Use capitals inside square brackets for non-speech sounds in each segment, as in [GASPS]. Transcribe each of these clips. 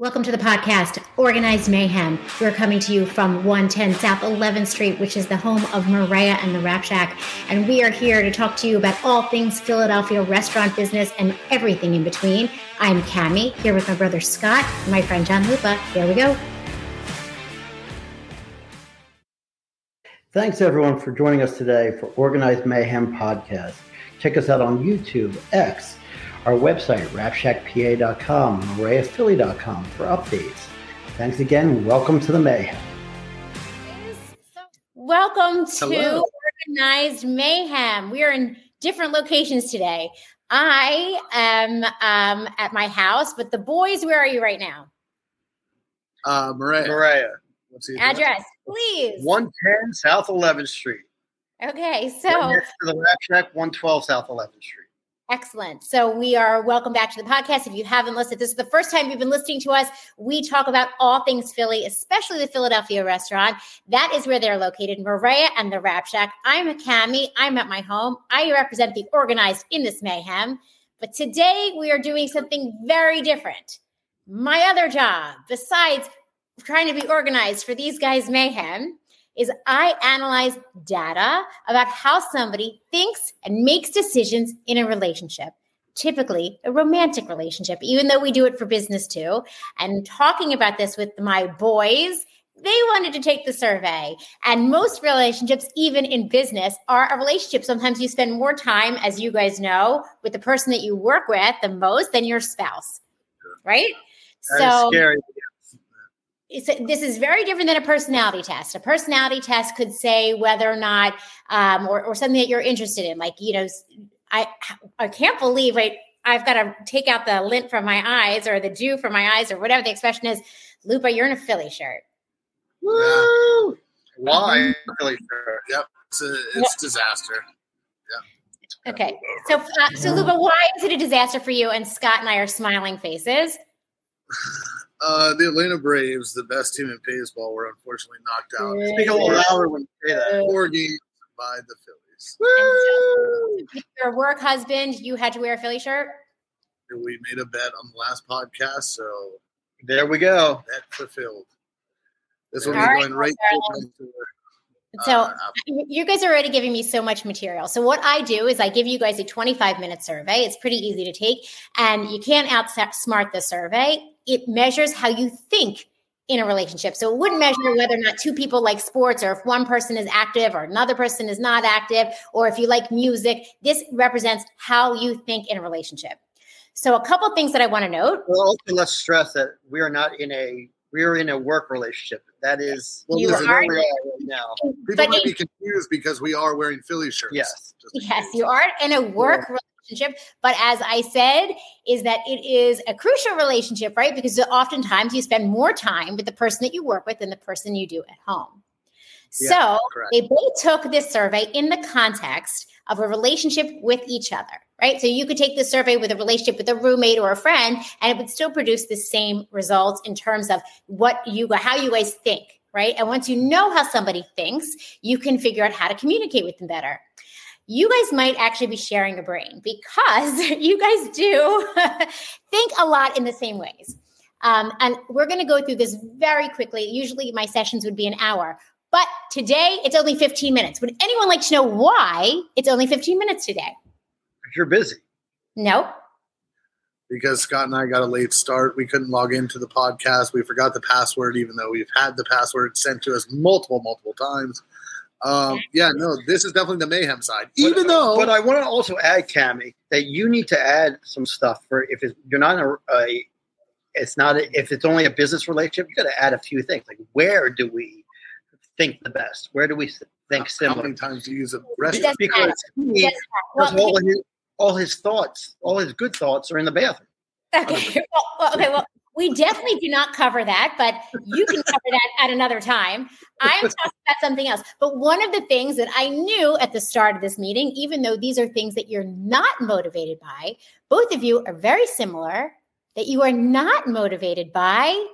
Welcome to the podcast, Organized Mayhem. We're coming to you from 110 South 11th Street, which is the home of Morea and the Wrap Shack. And we are here to talk to you about all things Philadelphia restaurant business and everything in between. I'm Kami, here with my brother Scott my friend John Lupa. Here we go. Thanks everyone for joining us today for Organized Mayhem Podcast. Check us out on YouTube, X, our website, wrapshackpa.com, moreaphilly.com for updates. Thanks again. Welcome to the Mayhem. Welcome to Hello. Organized Mayhem. We are in different locations today. I am um, at my house, but the boys, where are you right now? Uh, Morea. Morea. What's the address? address? Please. 110 South 11th Street. Okay, so right next to the Wrap Shack, 112 South 11th Street. Excellent. So we are welcome back to the podcast. If you haven't listened, this is the first time you've been listening to us. We talk about all things Philly, especially the Philadelphia restaurant. That is where they're located, Morea and the Wrap Shack. I'm a Kami. I'm at my home. I represent the organized in this mayhem. But today we are doing something very different. My other job, besides trying to be organized for these guys' mayhem, is I analyze data about how somebody thinks and makes decisions in a relationship, typically a romantic relationship, even though we do it for business too. And talking about this with my boys, they wanted to take the survey. And most relationships, even in business, are a relationship. Sometimes you spend more time, as you guys know, with the person that you work with the most than your spouse, right? That so scary this is very different than a personality test. A personality test could say whether or not, um, or, or something that you're interested in. Like, you know, I I can't believe right. I've got to take out the lint from my eyes or the dew from my eyes or whatever the expression is. Lupa, you're in a Philly shirt. Woo! Why Philly shirt? Yep, it's a it's disaster. Yeah. Okay, so uh, so Lupa, why is it a disaster for you? And Scott and I are smiling faces. [LAUGHS] Uh, the Atlanta Braves, the best team in baseball, were unfortunately knocked out. Speak a little louder when you say that. Four games by the Phillies. So, your work husband, you had to wear a Philly shirt. We made a bet on the last podcast, so there we go. Bet fulfilled. This will be right, going right so uh, you guys are already giving me so much material. So what I do is I give you guys a 25 minute survey. It's pretty easy to take and you can't outsmart the survey. It measures how you think in a relationship. So it wouldn't measure whether or not two people like sports or if one person is active or another person is not active or if you like music. This represents how you think in a relationship. So a couple things that I want to note. Well, also let's stress that we are not in a we are in a work relationship. That is well, you are right now. People but might be confused because we are wearing Philly shirts. Yes, yes, you are in a work yeah. Relationship. But as I said, is that it is a crucial relationship, right? Because oftentimes you spend more time with the person that you work with than the person you do at home. Yeah, so correct. they both took this survey in the context of a relationship with each other, right? So you could take the survey with a relationship with a roommate or a friend, and it would still produce the same results in terms of what you how you guys think, right? And once you know how somebody thinks, you can figure out how to communicate with them better. You guys might actually be sharing a brain because [LAUGHS] you guys do [LAUGHS] think a lot in the same ways. Um, and we're going to go through this very quickly. Usually, my sessions would be an hour. But today it's only 15 minutes. Would anyone like to know why it's only 15 minutes today? You're busy. No. Because Scott and I got a late start. We couldn't log into the podcast. We forgot the password, even though we've had the password sent to us multiple, multiple times. Um, yeah, no, this is definitely the mayhem side. Even but, though, but I want to also add, Kami, that you need to add some stuff for if you're not a, a, it's not a, if it's only a business relationship, you got to add a few things like where do we think the best? Where do we think similar? How many times do you use a restaurant? Because, he, well, all, his, all his thoughts, all his good thoughts are in the bathroom. Okay. [LAUGHS] Well, okay. Well, we definitely do not cover that, but you can cover [LAUGHS] that at another time. I am talking about something else. But one of the things that I knew at the start of this meeting, even though these are things that you're not motivated by, both of you are very similar, that you are not motivated by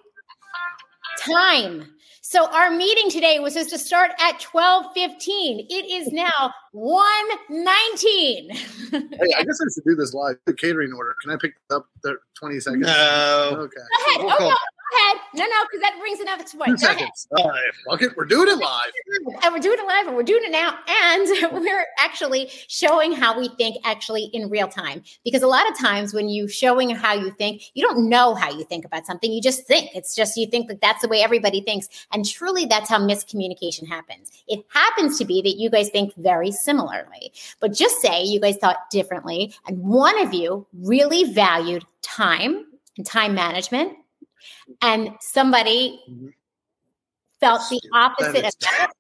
time. So our meeting today was supposed to start at 12:15. It is now 1:19. hey, I guess I should do this live. The catering order. Can I pick up the 20 seconds? No. Okay. Go ahead. We'll Oh, call- no, go ahead. No, no, because that brings another point. Two Go ahead. seconds. Right. Fuck it. We're doing it live. And we're doing it live and we're doing it now. And [LAUGHS] we're actually showing how we think actually in real time. Because a lot of times when you showing how you think, you don't know how you think about something. You just think. It's just you think that that's the way everybody thinks. And truly that's how miscommunication happens. It happens to be that you guys think very similarly. But just say you guys thought differently and one of you really valued time and time management and somebody Mhm. felt the opposite of that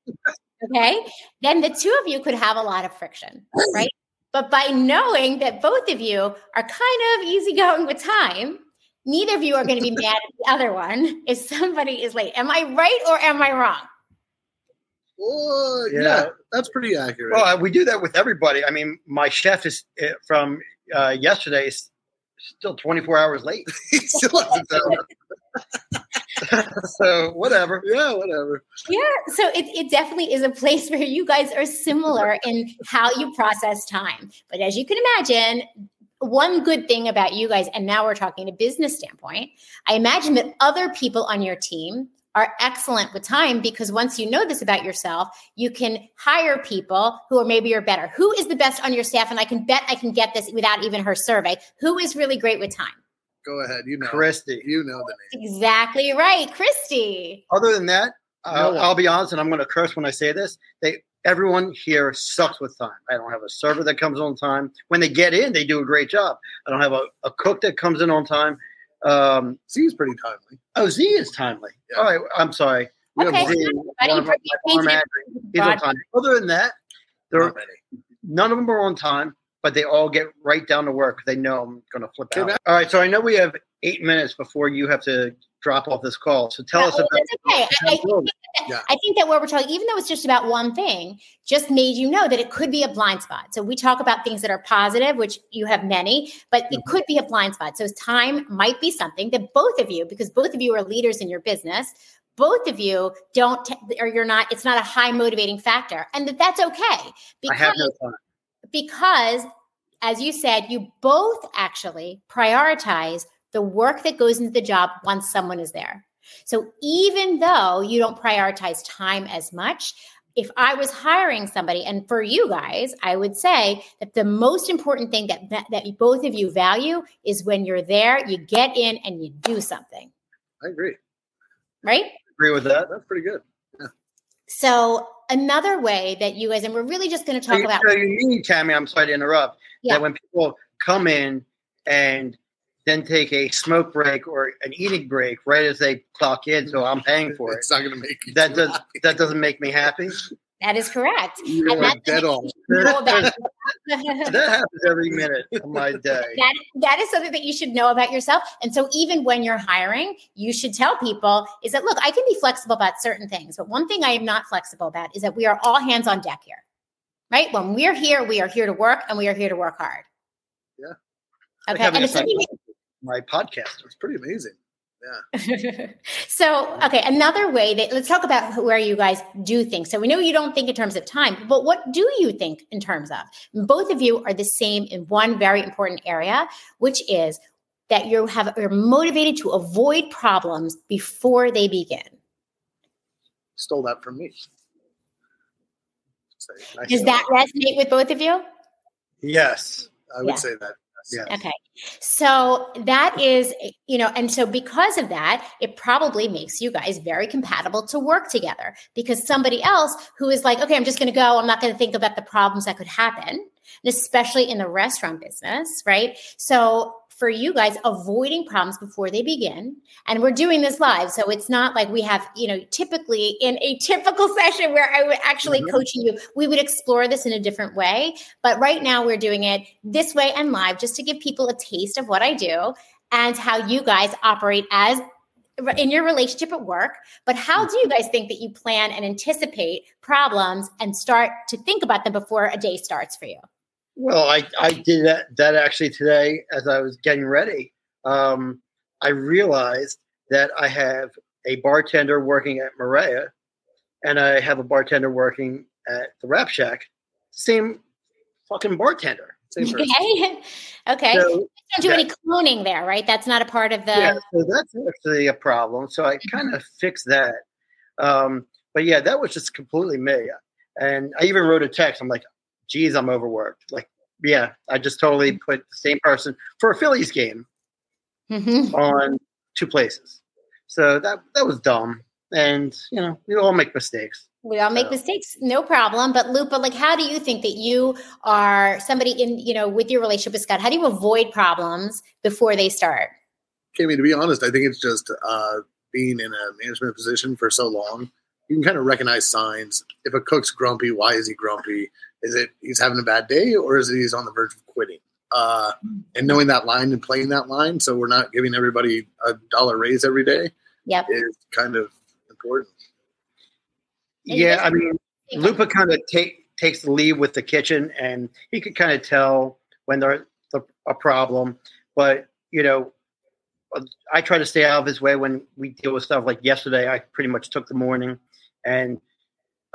okay then the two of you could have a lot of friction right but by knowing that both of you are kind of easygoing with time neither of you are going to be [LAUGHS] mad at the other one if somebody is late am i right or am i wrong Oh, yeah. Yeah. that's pretty accurate. Well, uh, we do that with everybody. I mean, my chef is uh, from uh, yesterday is still 24 hours late. [LAUGHS] still hasn't done [LAUGHS] so whatever. Yeah, whatever. yeah so it, it definitely is a place [LAUGHS] where you guys are similar in how you process time but as you can imagine one good thing about you guys and now we're talking a business standpoint i imagine that other people on your team are excellent with time because once you know this about yourself you can hire people who are maybe are better who is the best on your staff and i can bet i can get this without even her survey who is really great with time Go ahead. You know. Christy. You know the name. exactly right christy Other than that, No uh. I'll be honest, and I'm going to curse when I say this. They everyone here sucks with time. I don't have a server that comes on time. When they get in, they do a great job. I don't have a, a cook that comes in on time. Um, Z is pretty timely. oh, Z is timely. Yeah. All right, I'm sorry. We Okay. one. Z, Buddy, one of my bring your farm pager. admin, he's on time. Other than that, there Not many. none of them are on time, but they all get right down to work. They know I'm going to flip Okay, out. All right, so I know we have eight minutes before you have to drop off this call. So tell Yeah, us about. that's okay. I, I, think that, Yeah. I think that what we're talking, even though it's just about one thing, just made you know that it could be a blind spot. So we talk about things that are positive, which you have many, but it Mm-hmm. could be a blind spot. So time might be something that both of you, because both of you are leaders in your business, both of you don't, t- or you're not, it's not a high motivating factor, and that that's okay Because I have no time. Because as you said you both actually prioritize the work that goes into the job once someone is there so even though you don't prioritize time as much if i was hiring somebody and for you guys i would say that the most important thing that that, both of you value is when you're there you get in and you do something I agree. right Agree with that. That's pretty good. So another way that you guys and we're really just going to So talk you, about so you mean, Tammy, I'm sorry to interrupt, Yeah. that when people come in and then take a smoke break or an eating break right as they clock in, so I'm paying for it. [LAUGHS] It's not going to make you. That does happy. that doesn't make me happy. That is correct You and are dead on. [LAUGHS] that happens every minute of my [LAUGHS] day. that that is something that you should know about yourself and so even when you're hiring you should tell people is that look i can be flexible about certain things but one thing i am not flexible about is that we are all hands on deck here right when we're here we are here to work and we are here to work hard Yeah. Okay having and a if somebody My podcast. It's pretty amazing. [LAUGHS] so okay another way that let's talk about where you guys do things so we know you don't think in terms of time but what do you think in terms of both of you are the same in one very important area which is that you have you're motivated to avoid problems before they begin Stole that from me. I does that resonate with both of you Yes. I would Yeah. say that. Yeah. Okay. So that is, you know, and so because of that, it probably makes you guys very compatible to work together because somebody else who is like, okay, I'm just going to go, I'm not going to think about the problems that could happen, and especially in the restaurant business, right? So for you guys, avoiding problems before they begin, and we're doing this live, so it's not like we have, you know, typically in a typical [LAUGHS] session where I would actually Mhm. coaching you, we would explore this in a different way. But right now, we're doing it this way and live just to give people a taste of what I do and how you guys operate as in your relationship at work. But how do you guys think that you plan and anticipate problems and start to think about them before a day starts for you? Well, I, I did that, that actually today as I was getting ready. Um, I realized that I have a bartender working at Morea and I have a bartender working at the Wrap Shack. Same fucking bartender. Same. [LAUGHS] Okay. okay. So don't do that- any cloning there, right? That's not a part of the. yeah, so that's actually a problem. So I kind of fixed that. Um, but yeah, that was just completely me. And I even wrote a text. I'm like, geez, I'm overworked. Like, yeah, I just totally put the same person for a Phillies game Mhm. on two places. So that that was dumb. And you know, we all make mistakes. We all make So- mistakes, no problem. But Lupa, like, how do you think that you are somebody in, you know, with your relationship with Scott? How do you avoid problems before they start? Jamie, to be honest, I think it's just uh, being in a management position for so long. You can kind of recognize signs. If a cook's grumpy, why is he grumpy? Is it he's having a bad day, or is it he's on the verge of quitting? Uh, and knowing that line and playing that line, so we're not giving everybody a dollar raise every day, Yep. is kind of important. And Yeah, I mean, Lupa kind of take takes the lead with the kitchen, and he could kind of tell when there's a, a problem. But you know, I try to stay out of his way when we deal with stuff. Like yesterday, I pretty much took the morning, and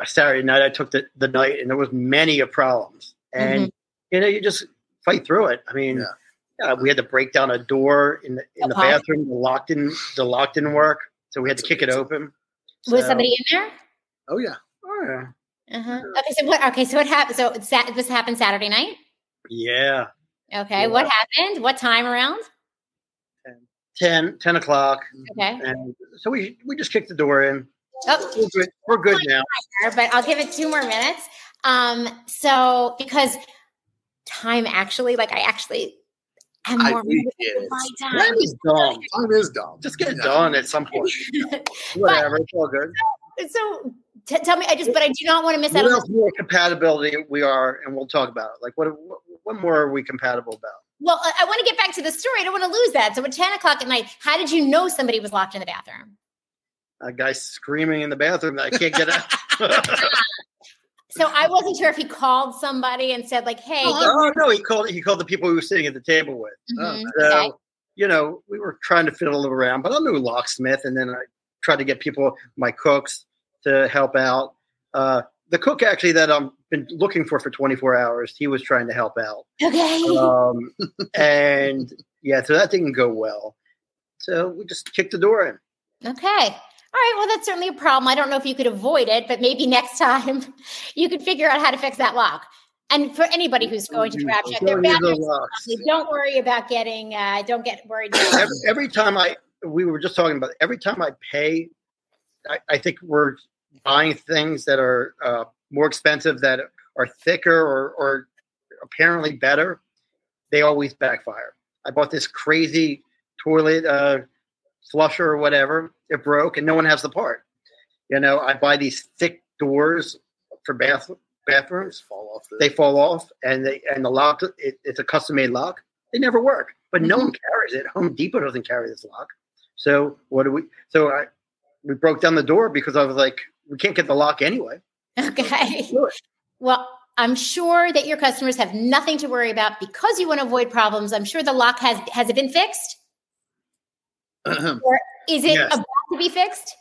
Saturday night I took the, the night, and there was many a problems. And you know, you just fight through it. I mean, uh, we had to break down a door in the in the bathroom. The lock didn't the lock didn't work, so we had to kick it open. Was So- somebody in there? Oh yeah, Oh, yeah. Uh-huh. Okay, so what? Okay, so what happened? So Sat- this happened Saturday night. Yeah. Okay, Yeah. what happened? What time around? 10, 10 o'clock. Okay, And so we we just kicked the door in. Oh, We're good, we're good now. but I'll give it two more minutes. Um, so because time actually, like I actually am I more think motivated it time. Time is dumb. time is dumb. Just get it done at some point. [LAUGHS] Whatever. It's all good. so t- tell me, I just, but I do not want to miss out What on else more compatibility we are, and we'll talk about it. Like, what, what, what more are we compatible about? Well, I, I want to get back to the story. I don't want to lose that. So at 10 o'clock at night, how did you know somebody was locked in the bathroom? A guy screaming in the bathroom that I can't get out. [LAUGHS] So I wasn't sure if he called somebody and said, like, hey, get- oh no, he called. He called the people we were sitting at the table with. Mhm, So, okay. you know, we were trying to fiddle around, but I'm no locksmith. And then I tried to get people, my cooks, to help out. Uh, the cook actually that I've been looking for for 24 hours, he was trying to help out. Okay. Um, and yeah, so that didn't go well. So we just kicked the door in. Okay. All right. Well, that's certainly a problem. I don't know if you could avoid it, but maybe [LAUGHS] next time you could figure out how to fix that lock. And for anybody who's going to grab check, their Don't use bathrooms, those locks. don't worry about getting. Uh, don't get worried. every, every time I, we were just talking about, every time I pay, I, I think we're buying things that are uh, more expensive, that are thicker or, or apparently better. They always backfire. I bought this crazy toilet uh, flusher or whatever. It broke, and no one has the part. You know, I buy these thick doors for bath bathrooms. fall off. They fall off, and they and the lock. It, it's a custom made lock. They never work, but no one mm-hmm. carries it. Home Depot doesn't carry this lock. So what do we? So I we broke down the door because I was like, we can't get the lock anyway. Okay. Well, I'm sure that your customers have nothing to worry about because you want to avoid problems. I'm sure the lock has has it been fixed? [CLEARS THROAT] Is it Yes. about to be fixed?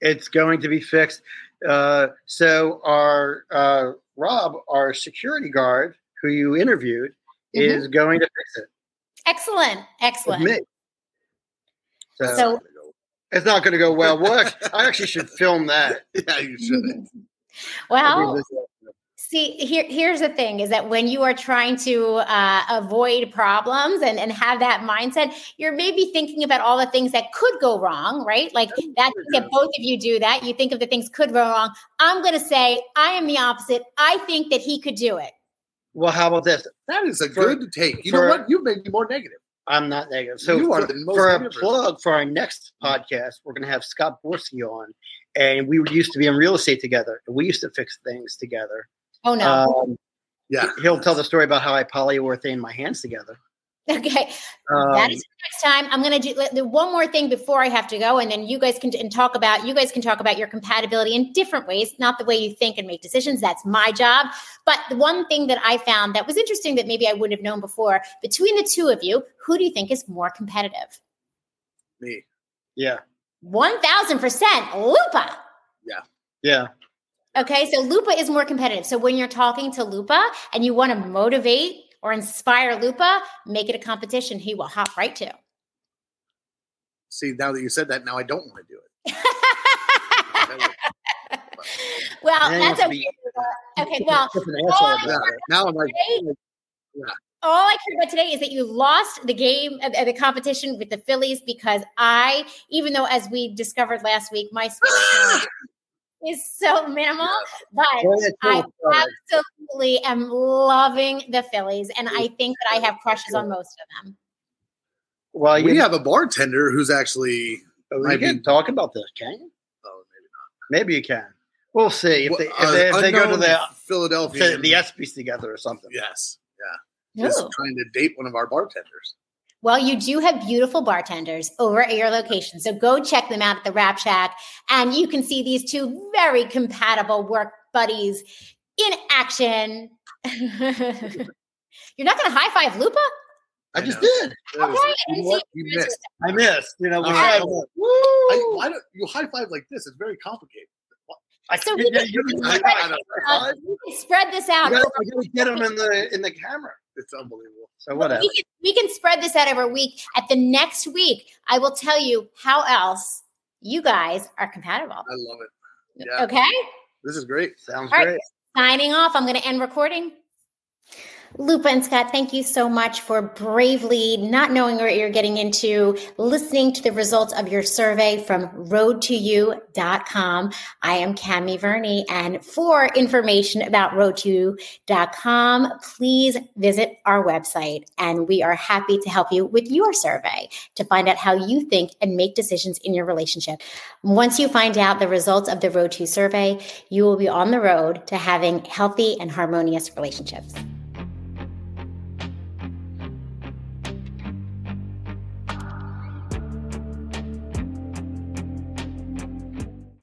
It's going to be fixed. Uh, so our uh, Rob, our security guard, who you interviewed, is going to fix it Excellent. with Excellent. me. So, So it's not going to go well. What? I actually should film that. [LAUGHS] yeah, you should. [LAUGHS] well, See, here, here's the thing is that when you are trying to uh, avoid problems and, and have that mindset, you're maybe thinking about all the things that could go wrong, right? Like that, that both of you do that. You think of the things could go wrong. I'm going to say I am the opposite. I think that he could do it. Well, how about this? That is a For- good take. You for- know what? You made me more negative. I'm not negative. So You are for, the most for a plug for our next podcast, we're going to have Scott Borsky on, and we used to be in real estate together. We used to fix things together. Oh no. Um, Yeah. [LAUGHS] he'll tell the story about how I polyurethane my hands together. okay. Um, that is next time. I'm going to do the one more thing before I have to go, and then you guys can and talk about you guys can talk about your compatibility in different ways, not the way you think and make decisions. That's my job. But the one thing that I found that was interesting that maybe I wouldn't have known before between the two of you, who do you think is more competitive? Me. yeah, One thousand percent, Lupa. Yeah. Yeah. Okay, so Lupa is more competitive. So when you're talking to Lupa and you want to motivate or inspire Lupa, make it a competition he will hop right to. See, now that you said that, now I don't want to do it. well, that's [LAUGHS] okay. okay, well, now I'm like, yeah. All I care about today is that you lost the game, uh, the competition with the Phillies because I, even though as we discovered last week, my [GASPS] is so minimal, but I absolutely am loving the Phillies, and I think that I have crushes on most of them. Well, we have a bartender who's actually. Oh, you can talk about this, can you? Oh, maybe not. Maybe you can. We'll see if they, if they, if they go to the Philadelphia, the ESPYS together or something. Yes, yeah. Just trying to date one of our bartenders. Well, you do have beautiful bartenders over at your location. So go check them out at the Wrap Shack. And you can see these two very compatible work buddies in action. [LAUGHS] You're not going to high five Lupa? I, just did. Okay, I, you, you missed. I missed. You know, we I, I, don't, you high five like this. It's very complicated. I so we can, you can, spread, uh, we can spread this out. You gotta, you gotta get them in the in the camera. It's unbelievable. So whatever. We can, we can spread this out over a week. At the next week, I will tell you how else you guys are compatible. I love it. Yeah. Okay. This is great. Sounds All great. Right. Signing off. I'm going to end recording. Lupa and Scott, thank you so much for bravely not knowing what you're getting into, listening to the results of your survey from road2you.com. I am Kami Verney, and for information about road2you.com, please visit our website, and we are happy to help you with your survey to find out how you think and make decisions in your relationship. Once you find out the results of the Road 2 survey, you will be on the road to having healthy and harmonious relationships.